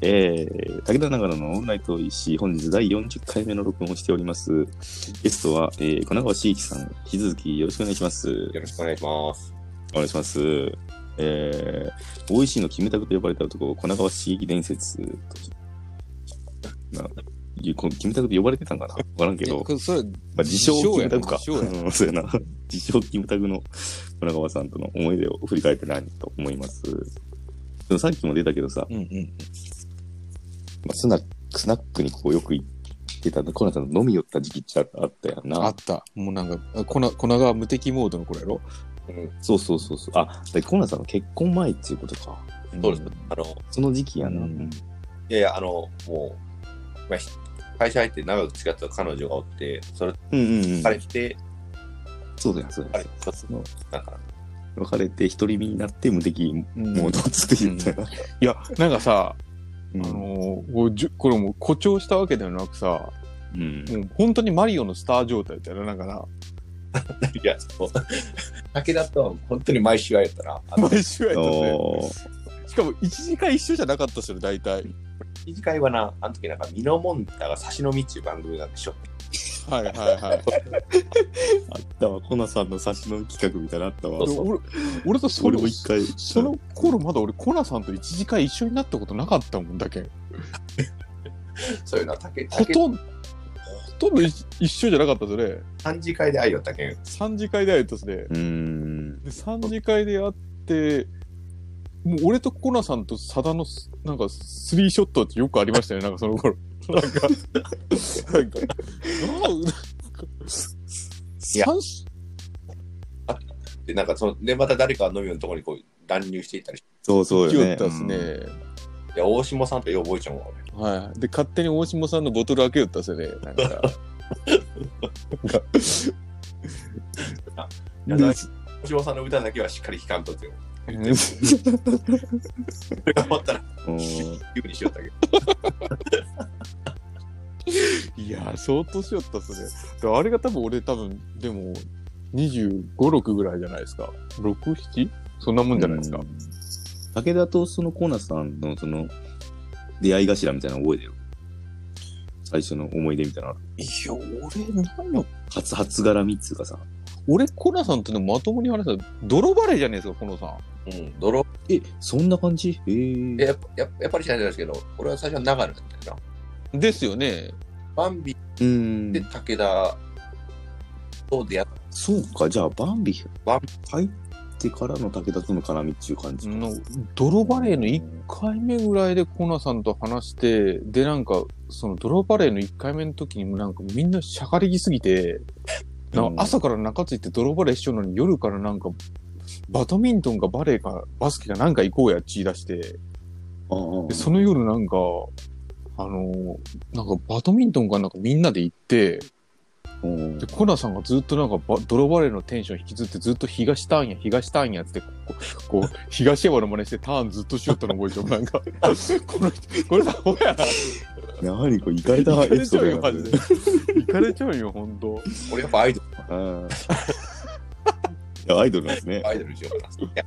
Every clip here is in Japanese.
えー、武田長野のオンライト石井、本日第40回目の録音をしております。ゲストは、えー、小長川茂樹さん、引き続きよろしくお願いします。よろしくお願いします。お願いします。えー、大石のキムタクと呼ばれた男、小長川茂樹伝説と、な、いうこキムタクと呼ばれてたんかな？わからんけど、それ、まあ、自称キムタクか。そうやな。自称キムタクの小長川さんとの思い出を振り返って何と思います。でもさっきも出たけどさ、うんうん。まあ、スナック、スナックにこうよく行ってた、コナさんの飲み寄った時期ってあったやんな。あった。もうなんか、粉、粉が無敵モードの頃やろ？うん、そうそうそうそう。あ、でコナさんの結婚前っていうことか。そうです。あの、その時期やな。うんいやいや、あの、もう、まあ、ひ会社入って長く付き合ってた彼女がおって、それ、うんうんうん。彼来て、そうだよ、そうだ彼よ。、ちょっと、なんか、別れて独り身になって無敵モうんードって言ったよな。いや、なんかさ、うんあのーこれもう誇張したわけではなくさ、うん。もう本当にマリオのスター状態だよな、なんかな。いや、そう。武田とは本当に毎週会えたら、毎週やったね。しかも1時間一緒じゃなかったっすよ、大体。一次会はな、あの時なんか、ミノモンタが差し飲みっていう番組なんでしょ。はいはいはい。あったわ、コナさんの差し飲み企画みたいなのあったわそう。そう俺俺とその俺も一回。その頃まだ俺コナさんと1時間一緒になったことなかったもんだけん。そういうのは、武ほ田、とんど、ほとんど一一緒じゃなかったですね。三次会で会いよったけん。3次会で会えたですね。うーん。で3次会で会って、もう俺とコナさんとサダのスなんかスリーショットってよくありましたよね、なんかその頃。なんか、なんか、なんか、いや三で、なんか、その、で、また誰か飲みのところにこう、乱入していったりそうそうよね。ったですね。いや、大下さんとよう覚えちゃうわ、俺。はい。で、勝手に大下さんのボトル開けよったっすよね。なんか。なんかいや大下さんの歌だけはしっかり弾かんとってよ。それが終わったら、うん。急にしよったけど。いやー、相当しよったっすね。であれが多分俺多分、でも、25、6ぐらいじゃないですか。6、7? そんなもんじゃないですか。武田とそのコナさんのその出会い頭みたいなの覚えてる？最初の思い出みたいなのあるいや、俺、何の、初、初絡みっつうかさ。俺、コナさんとね、まともに話したら、泥バレーじゃねえですか、コナさん。うん、泥。え、そんな感じ？えー、やっぱやっぱやっぱり知らないですけど、俺は最初は長野だったよな。ですよね。バンビうーんで。武田と出会っそうか、じゃあバンビ、バン入ってからの武田との絡みっていう感じか。の泥バレーの1回目ぐらいでコナさんと話して、で、なんか、その泥バレーの1回目の時にもなんかみんなしゃかりぎすぎて、なんか朝から中ついて泥バレーしようのに夜からなんか、バドミントンかバレーかバスケかなんか行こうやっち言い出して、ああでその夜なんか、あのーなんかバドミントンかなんかみんなで行って、うんで、コナさんがずっとなんかバ泥バレーのテンション引きずってずっと東ターンや、東ターンやっつって、こう、こう 東山の真似してターンずっとしよったの覚えちゃう。なんか、この人、これさ、ほやな。やはりこう、行かれたエピソードマジかれちゃうよ、ほんと。俺やっぱアイドあーいや、アイドルなんですねル、。アイドルにしようかな。いや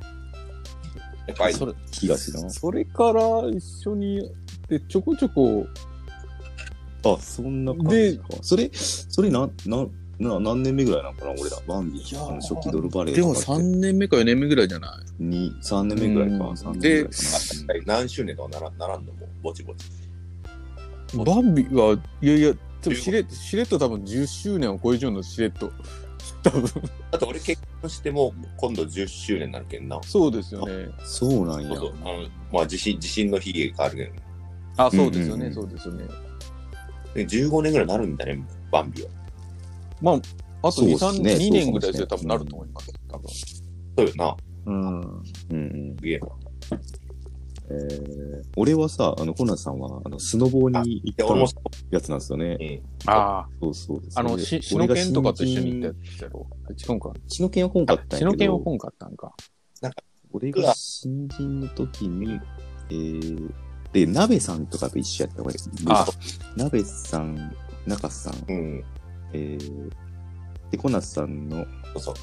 やっぱアイドル。それ、東の。それから一緒に、で、ちょこちょこ、あ、そんな感じか。それ、それな、な、な、何年目ぐらいなのかな俺ら？バンビ。ーあの初期ドルバレーでもとかって3年目か4年目ぐらいじゃない？に、3年目ぐらいか。うん3年目ぐらいか何周年とかならならんのも、ぼちぼち。バンビは、いやいや、でもしれ、しれっと多分10周年を超えちゃうの、しれっと。多分。あと俺結婚しても今度10周年になるけんな。そうですよね。な。そうなんやあのまあ地震、地震の日があるけど、あ、そうですよね、そうですよね。で15年ぐらいになるんだね、バンビは。まあ、あと2、3、そうっすね2年ぐらいで多分なると思います。多分。そうよな。うん。うんうん。すげえな。えー、俺はさ、あの、コナさんは、あの、スノボーに行ったやつなんですよね。うん。あそうそう。あ、あの、し、シノケンとかと一緒に行ったやつやろ。違うんか。シノケンは今回ったんシやけど、ノケンは本買ったんか。俺が新人の時に、えー、で、鍋さんとかと一緒やった俺。あ鍋さん、中さん、うん。えー、で、コナさんのそうそう。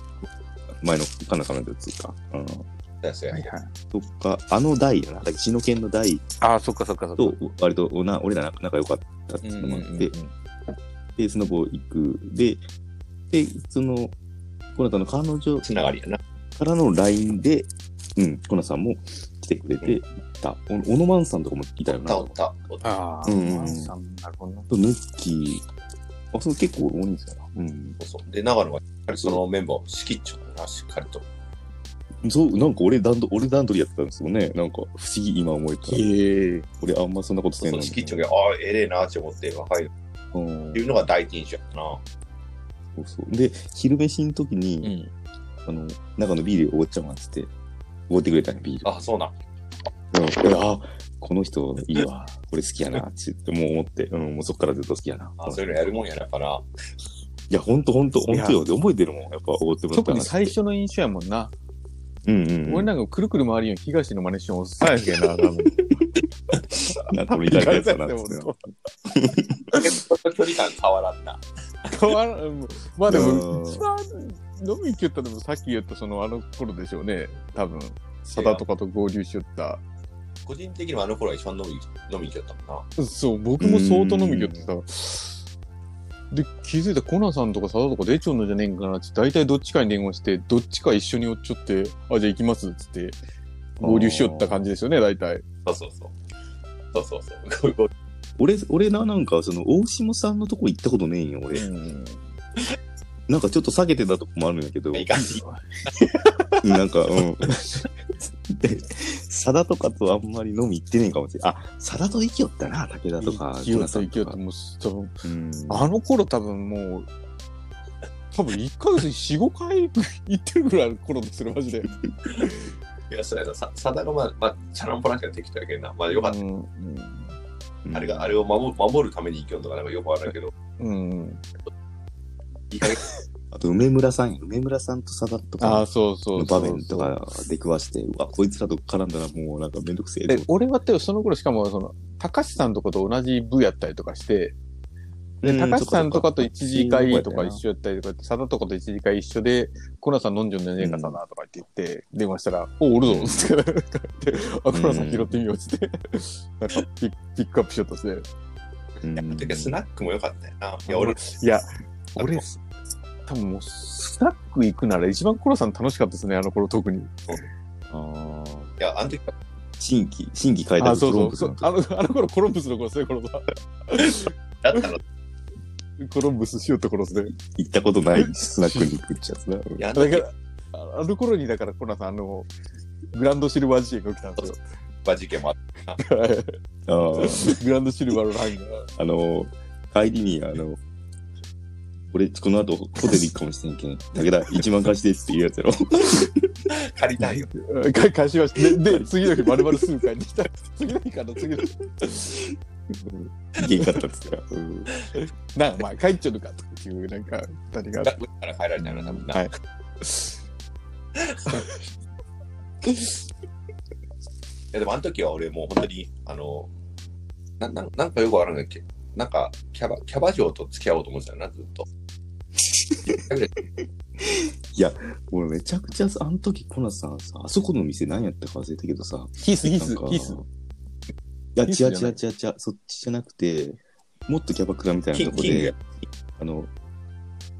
前のカナカナのやつか。うん。はいはい。とか、あの大やな、血の剣の大ああ、そっかそっかそっか。と、割とおな俺ら仲良かったっていうのもあって、で、スノボ行く。で、で、その、コナタの彼女つながりやな。からの LINE で、うん、コナさんも来てくれて、いた。お小野マンさんとかもいたよな。おったおった。ああ、うんうんうんさんなるほどな。と、ヌッキー。あ、それ結構多いんですよな。うん。そうそう。で、長野がしっかりそのメンバーを仕切っちゃうな、しっかりと。そう、なんか俺段取俺段取りやってたんですよね。なんか不思議今思えたら。へえ。俺あんまそんなことせんのう仕切っちゃうけど、ああ、ええなって思って、若いっうんていうのが第一印象やったな。そうそう。で、昼飯の時に、うん。あの、中のビールおごっちゃまっつって、おごってくれたね、ビール。あ、そうなん。うん、あ、この人いいわ。これ好きやな、って言って、もう思って、うん、もうそっからずっと好きやな。あ、そういうのやるもんやな、やっぱな。いや、ほんとほんと、ほんとよ。で覚えてるもん。やっぱ、おごってもらった特に最初の印象やもんな。うんうん、うん。俺なんかくるくる回りよ東の真似しようおっさんやけんな、多分。なんか俺いたやつだな。距離感変わらんな。変わらん。まあでうんも、一番飲み行きよったでもさっき言ったそのあの頃でしょうね。多分。サダとかと合流しよった。個人的にはあの頃は一番飲み、飲み行きよったもんな。そう、僕も相当飲み行きよってさ。で、気づいたらコナさんとかサダとか出ちゃうのじゃねえんかなって、大体どっちかに電話して、どっちか一緒におっちょって、あ、じゃあ行きますっつって、合流しよった感じですよね、大体。そうそうそう。そうそうそう。俺、俺な、なんか、その、大下さんのとこ行ったことねえんよ、俺。うん。なんかちょっと下げてたとこもあるんやけど。なんか、うん。で、サダとかとあんまり飲み行ってねえかもしれん。あ、サダと行きよったな、武田とか。勢いと勢いと、か。もう、多分、うん。あの頃多分もう、多分1ヶ月に4、5回行ってるぐらいの頃ですよ、マジで。いや、そうやな。さ、さだがまあ、まあ、チャランポランしか適当やけんな。まあ、よかった。うん。うんあれが、あれを守る守るために生きよんとかなんかよくわからんけど、うん。いい加減あと、梅村さんや、梅村さんとサダとああ、かそうそうのそう場面とか出くわして、うわ、こいつらと絡んだらもうなんかめんどくせえと思って。で俺はってその頃しかも、その、高橋さんとかと同じ部やったりとかして、で、うん高橋さんとかと一次会とか緒一緒やったりとか、佐田とかと一次会一緒で、コナさん飲んじゃうんじゃねえかさなとかって言って、電話したら、お、おるぞつって、あ、コナさん拾ってみようつって、なんかピッピックアップしよ。うんやってけスナックも良かったよな。いや、俺、いや、俺、多分もう、スナック行くなら一番コナさん楽しかったですね、あの頃特に。ああ。いや、あの時新規、新規開あ、拓そうそう。コロンブスの時そうあの、あの頃コロンブスの頃ですね、このさ。だったの。コロンブスしよった頃ですね。行ったことないスナックに行くっちゃつな。いや、だから、ああの頃にだからコナさん、あの、グランドシルバー事件が起きたんですよ。は事件もあっああ。グランドシルバーのラインが。あの、帰りに、あの、俺、この後、ホテル行くかもしれんけん。武田、1万貸してって言うやつやろ。た。借りたいよ。か返しました。で、で次の日、丸々すぐ帰ってきた。次の日かな、次の日。行けんかったっつってな。うんなあ、まあ、帰っちゃうのか、という、なんか、二人が。がから帰られたよな、多分な。はい いやでもあの時は俺もう本当に、あの、なななんかよくわからないけど、なんかキャバ、キャバ嬢と付き合おうと思ってたよな、ずっと。俺めちゃくちゃ、あの時、コナさんさ、あそこの店何やったか忘れたけどさ、ヒス、ヒスなん、かヒス。いや、違うヒスじゃない。違う違う違う、そっちじゃなくて、もっとキャバクラみたいなとこであの、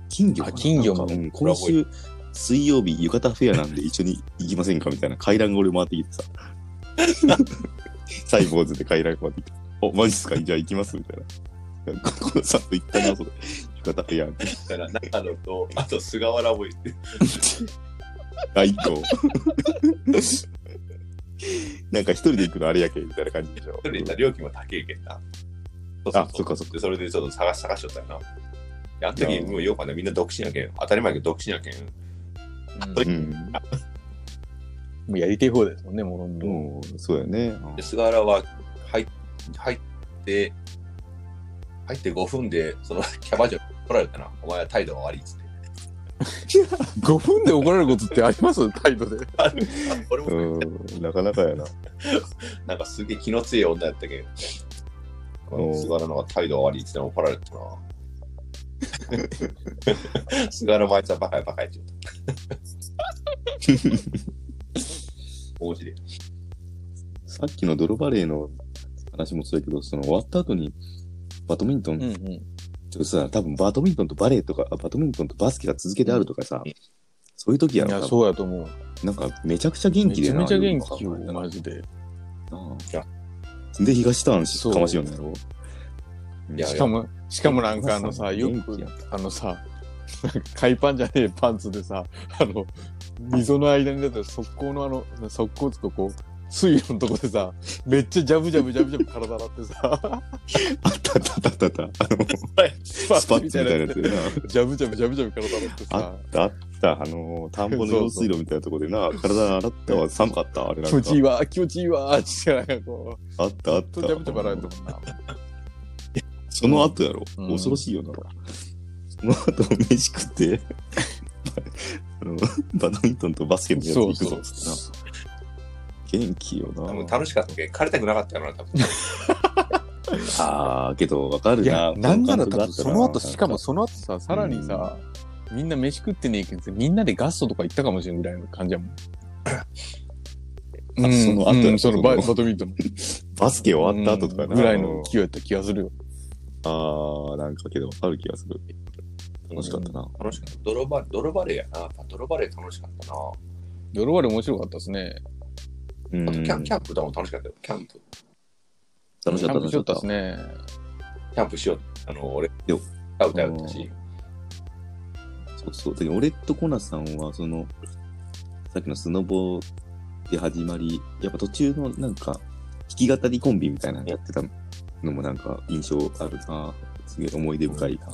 金魚かな？あ金魚もなんかうん今週、水曜日、浴衣フェアなんで一緒に行きませんか？みたいな。階段が俺回ってきてさ。サイボーズで階段回ってきて、お、マジっすか？じゃあ行きます？みたいな。ここさんと行ったな、それ。浴衣フェアって。だから中野と、あと菅原もいて、あ、一個。なんか一人で行くのあれやけんみたいな感じでしょ。一人で行ったら料金も高いけんな。そうあそっかそっかでそれでちょっと探し探しとったよな。いやあの時、もうよくはね、みんな独身やけん。当たり前やけど独身やけん。うん。もうやりてえ方ですもんね、もろんど。もう、そうやね。で、菅原は入入って、入って5分で、そのキャバ嬢に取られたな。お前は態度が悪いっつって。5分で怒られることってあります？態度で。あ俺も、うん、なかなかやな。なんかすげえ気の強い女やったけん。おう菅原のが態度が悪いっつって怒られたな。菅原もあいつはバカやバカやって言う王子で。さっきの泥バレーの話もそうやけど、その終わった後に、バドミントン。ちょっとさ、多分バドミントンとバレーとか、あバドミントンとバスケが続けてあるとかさ、うんそういう時やろ、いや、多分そうやと思う。なんかめちゃくちゃ元め気でな。ちゃめちゃ元気よ、なマジで。で、東ターンしかましようのやろ。いやしかも、しかもなんかあのさ、よく元気や、あのさ、海パンじゃねえパンツでさ、あの、溝の間に出た速攻のあの、速攻つかこう、水路のとこでさ、めっちゃジャブジャブジャブジャブ体洗ってさ、あったあったあったあった。あの、ス スパッツみたいなやつな。ジャブジャブジャブジャブ体洗ってあさ、ったあった。あの、田んぼの用水路みたいなとこでな、体洗ったわ。寒かった。あれなんか気持ちいい。わ、気持ちいいわ、ってなんかこう、あったあっずっとジャブジャブ洗ってた。もんな。その後やろ。うん恐ろしいよな。その後、飯食って、あのバドミントンとバスケのやつそう行くぞつってな。元気よな。多分楽しかったけど、帰りたくなかったよな、多分。ああ、けどわかるいやな。、なんならその後、しかもその後さ、さらにさ、みんな飯食ってねえけど、みんなでガストとか行ったかもしれんぐらいの感じやもん。うん、その後やうんそのバドミントンバスケ終わった後とかな。うんぐらいの勢いやった気がするよ。ああ、なんかけどわかる気がする。楽しかったな。楽しかった。泥バレー、泥バレーやな。泥バレー楽しかったな。泥割り面白かったですね。うんあとキャンキャンプとかも楽しかったよ。キャンプ。楽しかった、楽しかっキャンプしよったたです。ね。キャンプしよう。あの、俺、よ歌歌うったし。そうそう。だけど俺とコナさんは、その、さっきのスノボで始まり、やっぱ途中のなんか、弾き語りコンビみたいなのやってたのもなんか印象あるな。すげえ思い出深いな。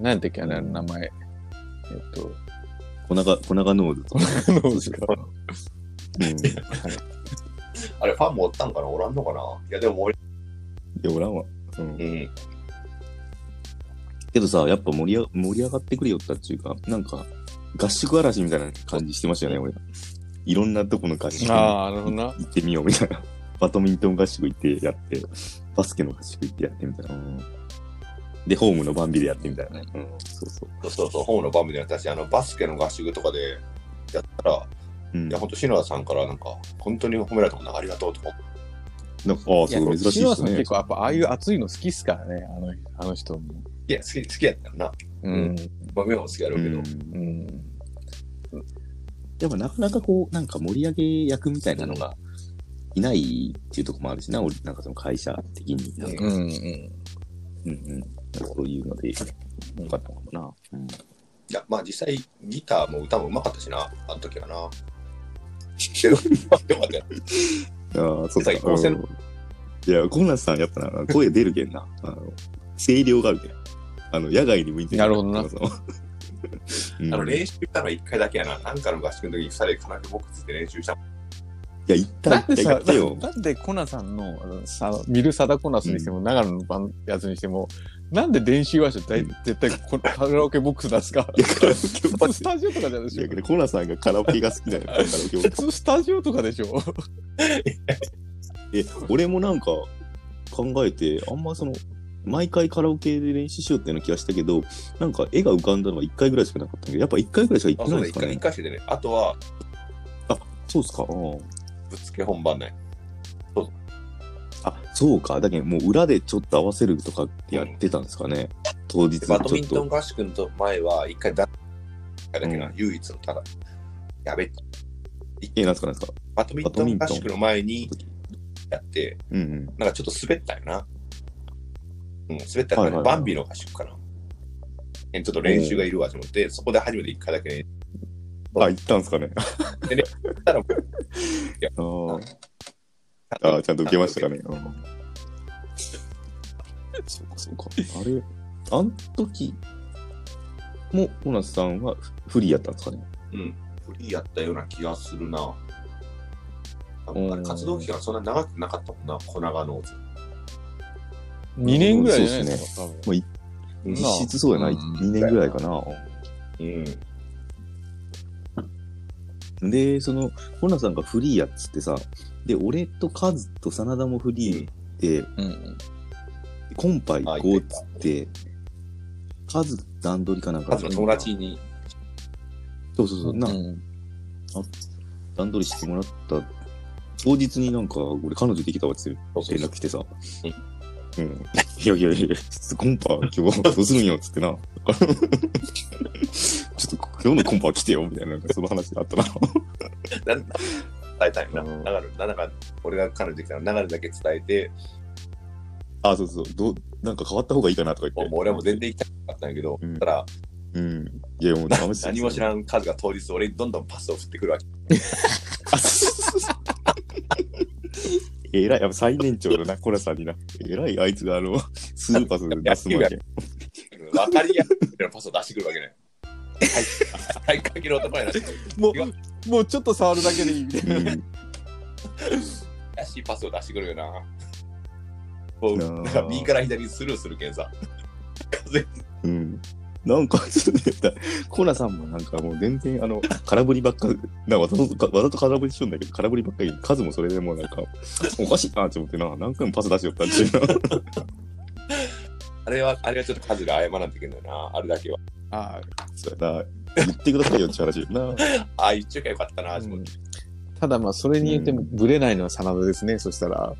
何やったっけあれ、名前。えっと、粉が、粉がノーズと。ノーズか。うん。あれ、ファンもおったんかな？おらんのかな？いや、でも俺、いや、おらんわ。うんう。ん。けどさ、やっぱ盛りあ盛り上がってくれよったっていうか、なんか、合宿嵐みたいな感じしてましたよね、俺ら。いろんなとこの合宿にああ、なるほどな。行ってみようみたいな。バドミントン合宿行ってやって、バスケの合宿行ってやってみたいな。うんで、ホームのバンビでやってみたいなね。うん、そうそう。そうそうそう、ホームのバンブでやったし、あの、バスケの合宿とかでやったら、うん。いや、ほんと、篠田さんからなんか、本当に褒められたもんな、ありがとうとか。なんか、ああ、すごい珍しいですね。さん結構やっぱああいう熱いの好きっすからね、あのあの人も。いや、好き、好きやったよな。うん。まあ、目も好きやろうけど。うんうん。やっぱなかなかこう、なんか盛り上げ役みたいなのがいないっていうところもあるしな、俺なんかその会社的に。なんかうん。うん。うんうん。そういうので、よかったのかもな。うんいや、まあ実際、ギターも歌もうまかったしな、あの時はな。けど、よかったよ。ああ、そうか。実際高専うんいや、コーナスさんやっぱな、声出るけんな。あの、声量があるけん。あの、野外に向いてるなるほどなあの、練習したのは一回だけやな。なんかの合宿の時に二人でカラオケボックスで練習した。いや、行った、なんでさ行ったよ。なんでコナさんのあのさミルサダコナスにしても、長野の番やつにしても、なんで練習はして絶対絶対こカラオケボックス出すか？いや、カラオケ普通スタジオとかじゃないでいや、しょけどコーナスさんがカラオケが好きだよ。カラオケを普。通スタジオとかでしょ？え、俺もなんか考えて、あんまその、毎回カラオケで練習しようっていうような気がしたけど、なんか絵が浮かんだのは1回ぐらいしかなかったけど、やっぱ1回ぐらいしか行あ、ってそうだ、一回、ないですかね？一。回してね。あとは、そうっすか。うんぶっつけ本番ね。あ、そうか。だけどもう裏でちょっと合わせるとかってやってたんですかね。当日バドミントと。ン合宿の前は、一回だ、だけな、うん唯一のただ、やべ、え、なんすかなんすか？バドミントン合宿の前にやって、うんうん。なんかちょっと滑ったよな。うん、滑ったから、バンビの合宿かな。えちょっと練習がいるわと思って、そこで初めて一回だけ、あ、行ったんすかね。たら、あーあー、ちゃんと受けましたかね。うんそうか、そうか。あれ、あん時も、コナスさんはフリーやったんですかね？うん、フリーやったような気がするな。あ活動期間そんな長くなかったもんな、粉がノーズ。2年ぐらいじゃないですか、多分。実質そうやな、うん2年ぐらいかな。うん。で、その、コナさんがフリーやっつってさ、で、俺とカズと真田もフリーで、うん。コンパ行あこうっつって、カズ段取りかなんか。カズの友達に、そうそうそう、な、うん段取りしてもらった当日になんか、俺彼女できたわって連絡来てさ。うん。いやいやいや、コンパ今日どうするんよっつってな。ちょっと今日のコンパ来てよみたいな、なんかその話があったな。なん伝えたいな。うん流れ、なんか、俺が彼女できたら流れだけ伝えて、あ、そうそう。どう、なんか変わった方がいいかなとか言って。もう俺はもう全然行きたかったんやけど、うんたら、うん。いや、もうダメ何も知らん。ん数が当日俺にどんどんパスを振ってくるわけ。えらい、やっぱ最年長のな、コラさんにな。えらい、あいつがあの、スーパーで出すまで。分かりやすいパスを出してくるわけね。はい、はい、かける男やなし。もう、もうちょっと触るだけでいいみたいな。うん怪しいパスを出してくるよな。こう、なんか右から左にスルーするけんさ。うん。なんか、コラさんもなんかもう全然、あの、空振りばっか、なわざとわざと空振りしようんだけど、空振りばっかり、数もそれでもうなんか、おかしいなって思ってな、何回もパス出しよったっていうな。あれは、あれはちょっと数が謝らんといけんのよな。あれだけは。あそうやな。言ってくださいよって話よな。ああ、言っちゃうかよかったな、あ、と思ってただまあ、それによってもブレないのは真田ですね。そしたら。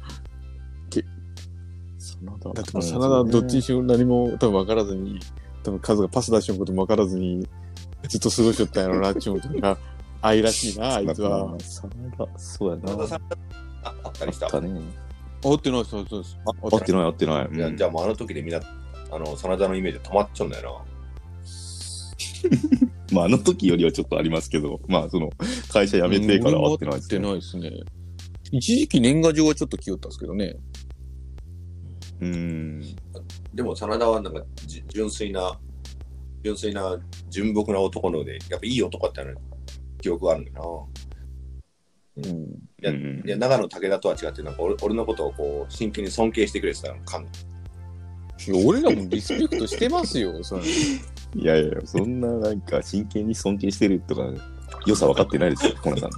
真田だって真田はどっちにしろ何も多分分からずに、多分数がパス出しようことも分からずに、ずっと過ごしよったんやろうなって思うとが、愛らしいな、あいつは。真田、そうやな。真田さんああったりした。あったね。あってない、そうそうです。あ合ってない、合ってない。じゃあうんじゃあもうあの時でみんな、あの、真田のイメージ止まっちゃうんだよ まあ、あの時よりはちょっとありますけど、まあ、その、会社辞めてからは合ってないです会ってね。ないですね。一時期年賀状はちょっと来よったんですけどね。うん。な。でも真田はなんかじ純粋な、純粋な、純朴な男ので、やっぱいい男っての記憶があるんだようん。いやうんな。いや、長野武田とは違って、なんか俺俺のことをこう、真剣に尊敬してくれてたの感いや俺らもリスペクトしてますよ、それ。いやいや、そんななんか真剣に尊敬してるとか、良さ分かってないですよ、コナさん。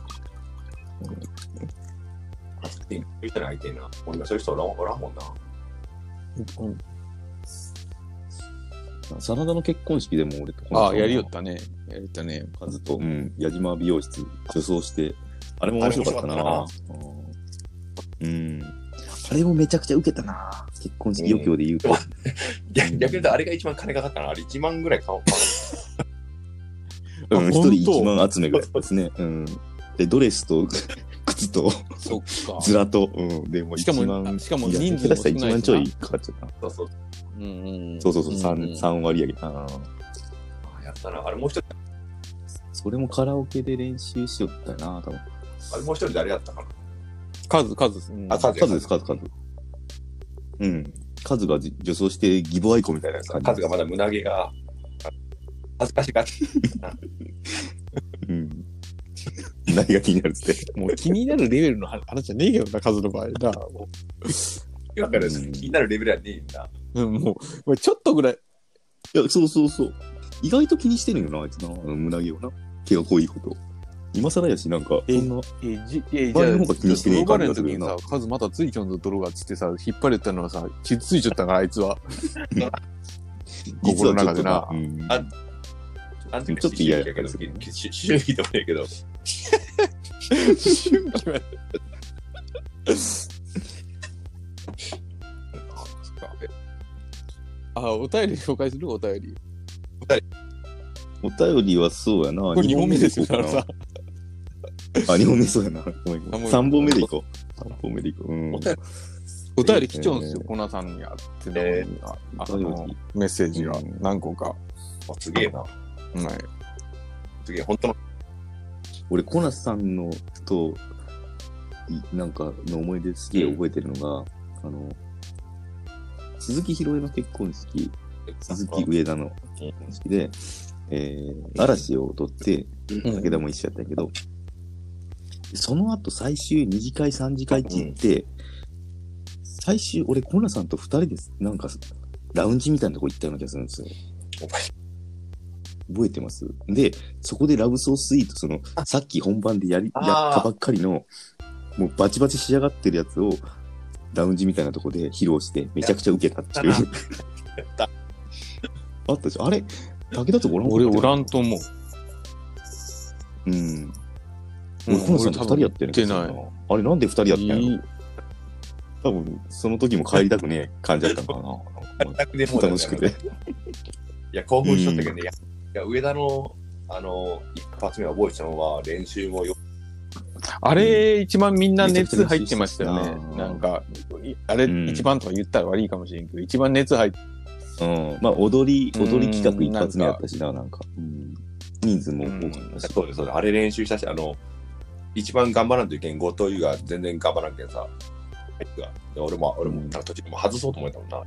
じ。言うたら相手にな。俺がそういう人おらんおらんもんな。真田の結婚式でも俺とああ、さんやりよったね。やりよったね。カズと、うん、矢島美容室女装して、あれも面白かったな。うん。あれもめちゃくちゃ受けたな。結婚式余興で言うと。逆逆に言うと、あれが一番金かかったな。あれ1万ぐらい買おうかうん、あ一人本当？1万集めぐらいですね。うん。で、ドレスと 靴とそっか。ズラと、うん。でもしかも1万、しかも人数たら1少ないしな万ちょいかかっちゃった。そうそう。うんうん。そうそうそう、ん三三割上げ。あーあやったな。あれもう一人、それもカラオケで練習しよったよな、多分。あれもう一人誰やったかな？数、数。うんあ数数です、数、数。うん。数がじ女装してギボアイコみたいな感じ。数がまだ胸毛が、恥ずかしがって。うん。何が気になるっつって。もう気になるレベルの話じゃねえけどな、数の場合な。もわかる、うん気になるレベルはねえんだ。う、うんもうもうちょっとぐらい。いや、そうそうそう。意外と気にしてるよな、あいつな。あの胸毛をな。毛が濃いこと。今更やし、なんか、そんな、え、じ、え、前の方が気にしてねえ時にさ、数またついちゃうんだ、泥がつってさ、引っ張れたのはさ、傷ついちゃったから、あいつは。心の中でな。うんあちょっと嫌やけど、し周囲でもいいけど、春季はあ、お便り紹介する？お便り。お便りはそうやな。これ2本目ですよ、だからさ。あ、2本目そうやな。ごめんごめんあもう3本目でいこう。3本目でいこう。うん。お便お便り来ちゃうんですよえ、ーコナさんにあっての、えああお便りのメッセージがうん何個か。あすげえな。はい。すげえ、本当の。俺、コナさんのと、いなんかの思い出すげえ覚えてるのが、あの、鈴木ひろえの結婚式、鈴木上田の結婚式で、えー、嵐を踊って、うん武田も一緒やったんやけど、その後最終2次会3次会って言って、最終俺コナさんと2人です、なんかラウンジみたいなとこ行ったような気がするんですよ。覚えてます？で、そこでラブソースイート、その、さっき本番でやり、やったばっかりの、もうバチバチ仕上がってるやつを、ラウンジみたいなとこで披露して、めちゃくちゃ受けたっていう。やった あったでしょあれ武田とおらん俺おらん。んと思う。うん。俺、コナさんと二人やってるんですよ。あれ、なんで二人やってんの多分、その時も帰りたくねえ感じだったのかな。全くでも楽しくて。いや、興奮しとったけどね、いや上田の、あの、一発目覚えてたのは、練習もよあれ、一番みんな熱入ってましたよね。なんか、いあれ、うん一番とか言ったら悪いかもしれんけど、一番熱入って、うん。まあ、踊り、うん。踊り企画一発目やったしな、なんか。うん。人数も多かったし。そうです、そうです。あれ練習したし、あの、一番頑張らんといけん、後藤優が全然頑張らんけんさ、で俺も、俺も、なんか途中でもう外そうと思ったもんな。あ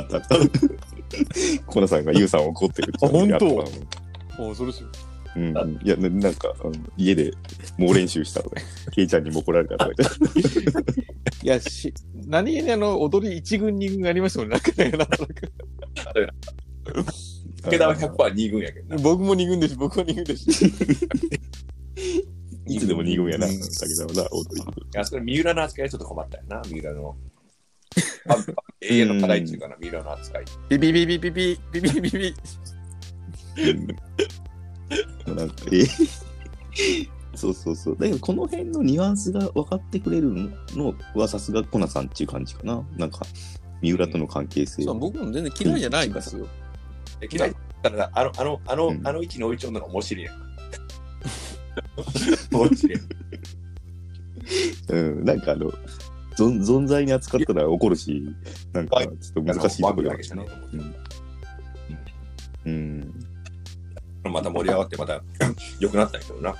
ったあった。コナさんがユウさんを怒ってるってあ本当？やったわおそれしうん、いや、ななんか、家で猛練習したとか、ケイちゃんにも怒られたとか言って。いや、し、何気にあの、踊り一軍二軍がありましたもんね、なんかね、なんとなく武田は100%二軍やけどな。僕も二軍です、僕は二軍です。いつでも二軍やな、うんだけどな、踊り。いや、それ三浦の扱いはちょっと困ったよな、三浦の。あ永遠の課題っていうかな、三浦の扱い。ビビビビビビビビビビうんなんか、えそうそうそう。だけど、この辺のニュアンスが分かってくれるのは、さすがコナさんっていう感じかな。なんか、三浦との関係性。そう、僕も全然嫌いじゃないんですよ。で嫌いだったら、あの、あの、あの、うんあの位置に置いちゃうのが面白いやん。面白い。うん、なんかあの、存存在に扱ったら怒るし、なんかちょっと難しいところだけ。うん。うん。また盛り上がって、また 良くなったんやけどな。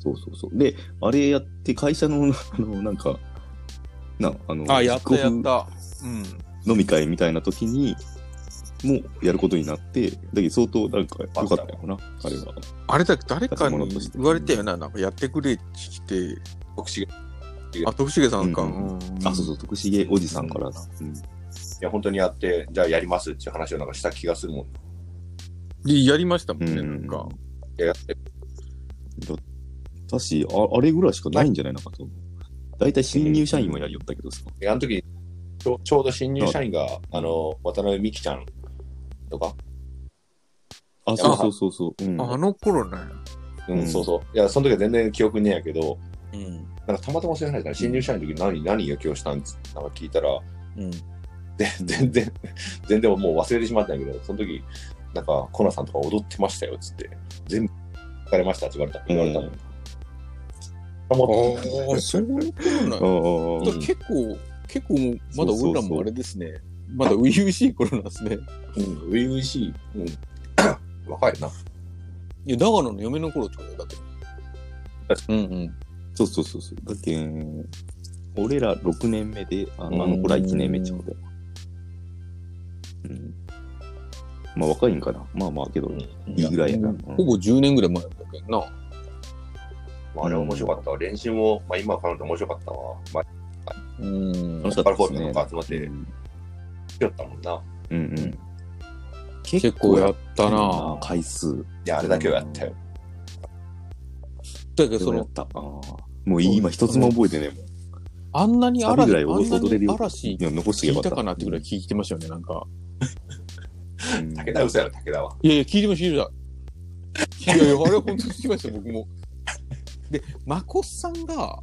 そうそうそう。で、あれやって、会社の、あの、なんか、な、あの、あ、やったやった。うん。飲み会みたいな時に、もうやることになって、だけど相当なんか良かったよな、あれは。あれだけ誰かに言われたよな、なんかやってくれって来て、特殊あ、徳重さんか。うんうんあ、そうそう、徳重おじさんからだ。うん。いや、本当にやって、じゃあやりますっていう話をなんかした気がするもん。でやりましたもんね、うんなんか。いや、やってだし、ああれぐらいしかないんじゃないのかと。だいたい新入社員もやりよったけどさ。あの時ちょちょうど新入社員が、あの、渡辺美希ちゃんとか、あ、そうそうそうそう。うん。あの頃ね。うん、うんそうそう。いや、その時は全然記憶ねえやけど、うん。なんかたまたまそういう話だ新入社員の時何、何が今日したんつなんか聞いたら、うん。で全然、全然もう忘れてしまったんやけど、その時、なんか、コナさんとか踊ってましたよ、つって。全部、疲れましたって言われた。言われたの。ああ、そういうことなん結構、結構もう、まだ俺らもあれですね。まだ初々しい頃なんですね。うん、初々しい。うん。若いな。いや、長野の嫁の頃とかよ、だって。うんうん。そうそうそうそう。だっけん、俺ら6年目で、ああの子ら1年目ちょうど。うん。まあ若いんかな。まあまあけど、うん。いいぐらいやな。うんほぼ10年ぐらい前だけどな。まあ、あれは面白かったわ。練習も、まあ今考えると面白かったわ。まあ、うん。楽しかったですね。バルフォールなんか集まってうんやったもんな。うんうん。結構やったな回数。いや、あれだけはやったよ。だけど、その、もう今一つも覚えてねえもん。あんなにサビぐらい嵐、あんなに踊れるよ。嵐いや、残して聞いよかったた。かなってぐらい聞いてましたよね、なんか。うん武田嘘やろ、武田は。いやいや、聞いてました、聞いてた。いやいや、あれは本当に聞きました、僕も。で、まこっさんが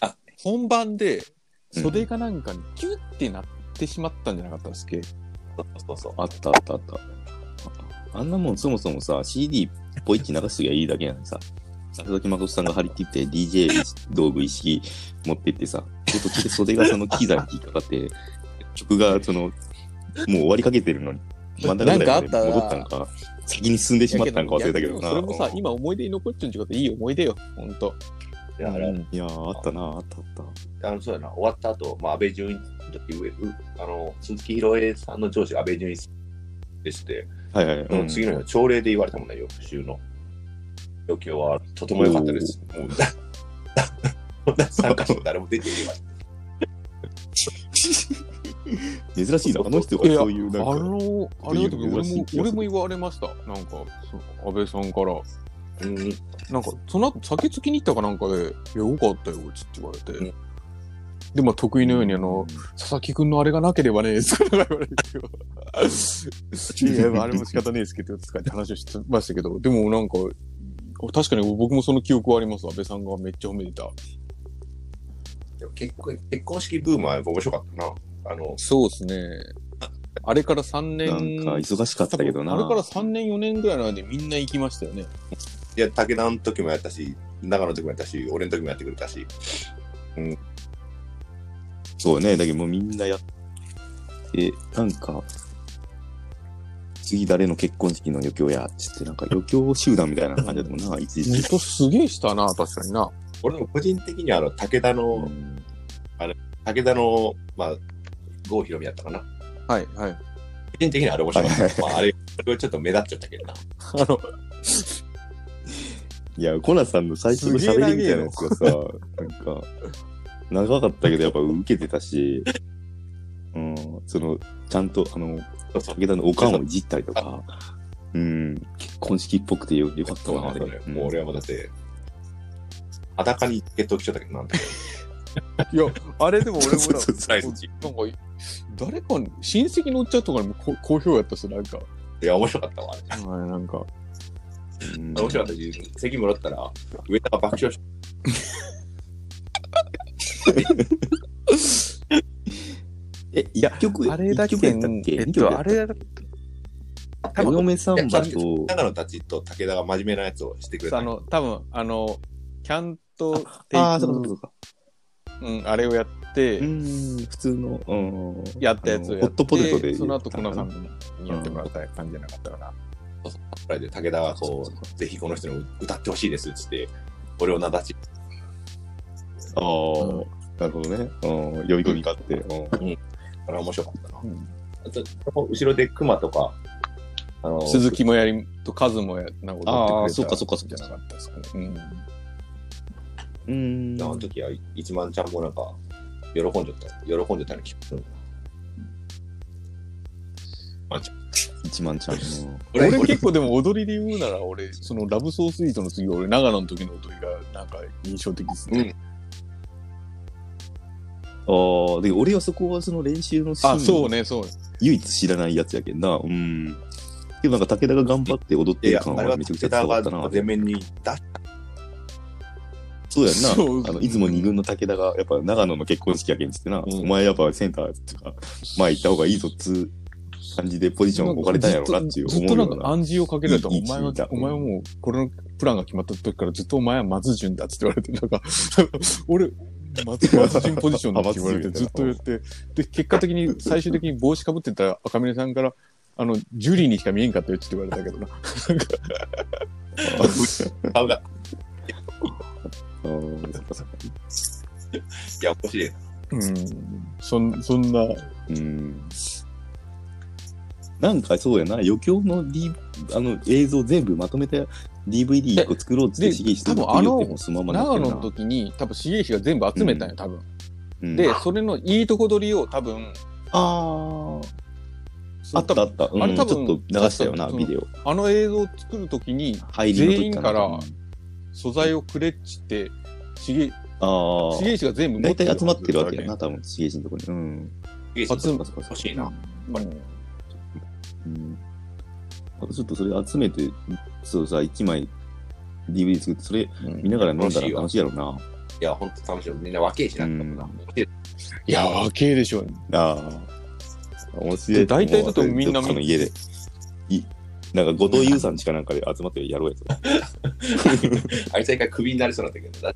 あ、本番で、袖がなんかにキュッてなってしまったんじゃなかったっすっけ、そうそう。あったあったあった。あんなもんそもそもさ、CD ポイッチ流しときゃいいだけやのにさ、佐々木誠さんが張り切って DJ 道具一式持ってってさ、で途中で袖がその機材に引っかかって、曲がその、もう終わりかけてるのに、真ん中ぐらいまで戻ったんか、先に進んでしまったんか忘れたけどな。いやそれもさ、今思い出に残っちゃうんちゅうこといい思い出よ、ほんと。いや、あれ、うんいやー、あったな、あったあった。あの、そうやな、終わった後、まあ、安倍淳一の時上、うあの、鈴木宏恵さんの上司が安倍淳一でして、はいはい。その次の日の朝礼で言われたもんね、翌週の。余興はとても良かったです。もう、参加者誰も出ていない。珍しいな、あの人がそういうあなんか、の、あれだけど俺も俺も言われました。なんか、そ安倍さんから。うん、なんか、その後、酒付きに行ったかなんかで、いや、よかったよ、つって言われて。うんでも得意のようにあの、佐々木くんのあれがなければね、とか言われるけど。いや、あれも仕方ねえですけど、とかって話をしてましたけど、でもなんか、確かに僕もその記憶はあります。安倍さんがめっちゃ褒めてた。でも結婚結婚式ブームはやっぱ面白かったな。あの、そうですね。あれから3年。なんか忙しかったけどな。あれから3年、4年ぐらいの間でみんな行きましたよね。いや、武田の時もやったし、長野の時もやったし、俺の時もやってくれたし、そうね。だけどもうみんなやって、なんか、次誰の結婚式の余興やっつって、なんか余興集団みたいな感じだったもんな、一時期。ほんとすげえしたな、確かにな。俺でも個人的にはあの、武田うの、ん武田の、まあ、郷ひろみやったかな。はい、はい。個人的にはあれ面白かはいった。まあ、あれ、ちょっと目立っちゃったけどな。あの、いや、コナさんの最初の喋りみたいなやつがさ、なんか、長かったけどやっぱ受けてたし、うん、その、ちゃんと、あの。武田のおかんをいじったりとか、うん、結婚式っぽくてよよかったな、あれ。そうなんだよね。うんもう俺はもうだって、裸にゲット来ちゃったけど、なんだいや、あれでも俺もな、んか、誰かに、親戚のおっちゃんとかにもこ好評やったし、なんか、いや、面白かったわ。あれはい、なんか、うん面白かったし、席戻ったら、上田が爆笑し え、一曲、あれだけ、ったっけ？えっと、あれだ多分お嫁サンバいやと、長野たちと武田が真面目なやつをしてくれた。あの、多分あの、キャントテああ、イそうかそうか。ク、うん、あれをやって、うん、普通の、うん、やったやつをやって、ホットポテトで。その後、コナさんにやってもらった感じじゃなかったかな。ぐらいで武田がこう、ぜひこの人の歌ってほしいですっつって、俺を名立ち、ああ、なるほどね。うん、呼び込みがあって。うんあれ面白かったな。うんあと、後ろで熊とか、あの、鈴木もやりとカズもや、なんか踊ってくれたそっかそっかそっかじゃなかったですかね。うん。あの時は一万ちゃんもなんか、喜んじゃった。喜んじゃったような気がする。一万ちゃんの。俺結構でも踊りで言うなら、俺、そのラブソースイートの次、俺、長野の時の踊りがなんか印象的ですね。ああ、で、俺はそこはその練習のシーンあ、そうね、そうね。唯一知らないやつやけんな。うん。でもなんか武田が頑張って踊ってる感ははめちゃくちゃ伝わったなが。前面に出しそうやんな。あの、出雲二軍の武田が、やっぱ長野の結婚式やけんつってな。んお前やっぱセンターとか、前行った方がいいぞっつう感じでポジション置かれたんやろうなっていうずっとなんか。暗示をかけられた。いいお前はお前はもう、これのプランが決まった時からずっとお前は松潤だって言われて、なんか、俺、松松潤ポジションだって言われて、ずっと言って、で、結果的に、最終的に帽子かぶってた赤嶺さんから、あの、ジュリーにしか見えんかったよって言われたけどな。顔かいや、面白いな。うん。そん、そんな、うん。なんかそうやな、余興の、D、あの映像全部まとめて DVD 一個作ろうってで刺激して多分あのもそのまま長野なってるなの時に、多分、重石が全部集めたんよ、多分。うんで、それのいいとこ取りを多分、ああ、あったあった。うんあれ多分ちょっと流したよな、ビデオ。あの映像を作るときに、全員からうん素材をくれっちって、重ああ。重石が全部持大って体集まってるわけやねな、多分、シゲジのとこに。うん。集集め欲しいな。うんうん。あとちょっとそれ集めて、そうさ、1枚 DVD 作って、それ見ながら飲んだら楽しいやろな。いや、ほんと楽しい。みんな若いしな、うんいいや、若えでしょ。ああ。面白い。で大体だとみんなの家で。いなんか、後藤優さんちかなんかで集まってやろうやつ。あいつは一回クビになりそうなんだけど、だ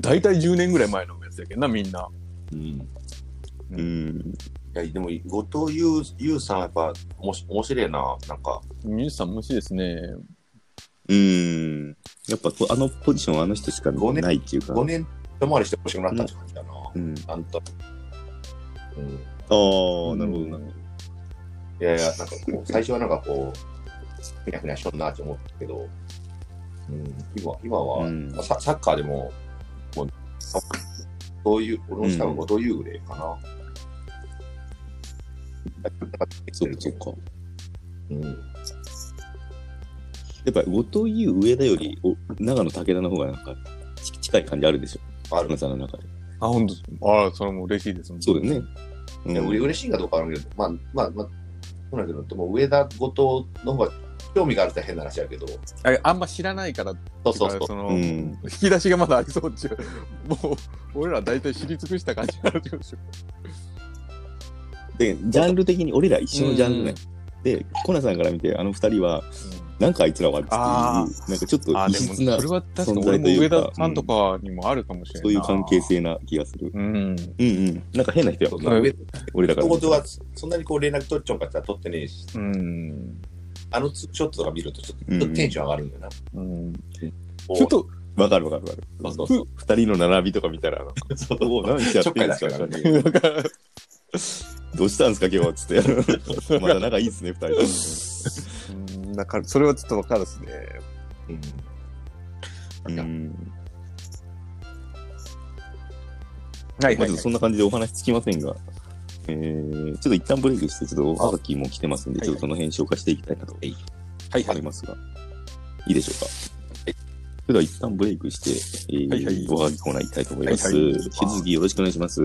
大体10年ぐらい前のやつやけどな、みんな。うん。うん。いや、でも、後藤優優さんやっぱ、おもし面白いな。なんか、ミュさんもしいですね。うん。やっぱこう、あのポジションはあの人しか五年ないっていうか。5年一回りしてほしくなったって感じだな。うん。なんと。うん。ああ、なるほど、なるほいやいや、なんかこう、最初はなんかこう、ふにゃふにゃしとんなって思ったけど、うん、今今は、うんまあササッカーでも、もう、あそういう、俺の下は後藤優ぐらいかな。ど。そっかそっか。うん。やっぱ、後藤優上田より、お長野武田の方がなんか、ち近い感じあるでしょ。ある。さんの中で。あ、本当ああ、それも嬉しいです。そうだよね。ういや、嬉しいかどうかわからんけど、まあまあまあ、そうなんだけど、でも上田後藤の方が興味があるって変な話やけど、ああんま知らないからそうそうそう。その、うん引き出しがまだありそうっちゅう。もう、俺ら大体知り尽くした感じになるでしょ。で、ジャンル的に俺ら一緒のジャンルね。で、コナさんから見て、あの二人は、なんかあいつらはっていう、あなんかちょっとあ、異質なそれ、は確か存に俺も在というか上田さんとかにもあるかもしれない。そういう関係。性な気がする。うん。うんうん。なんか変な人やもんな、俺らからはそんなにこう連絡取っちゃうんかって取ってねえし、うん。あのツーショットとか見るとちょっうんとテンション上がるんだよな。うん。ちょっと、わかるわかるわかる。二人の並びとか見たら、なんか そうお何しちゃってんですか、どうしたんですか今日はつって。まだ仲いいっすね、二人とも。うんなんか、それはちょっとわかるですね。うんうん。はいまあちょっとそんな感じでお話つきませんが、えー、ちょっと一旦ブレイクして、ちょっと、赤木も来てますんで、はいちょっとその辺紹介していきたいなとはい思いますが、いいでしょうか？それでは一旦ブレイクして、えーはいはいおはがきコーナー行きたいと思います。はいはい引き続きよろしくお願いします。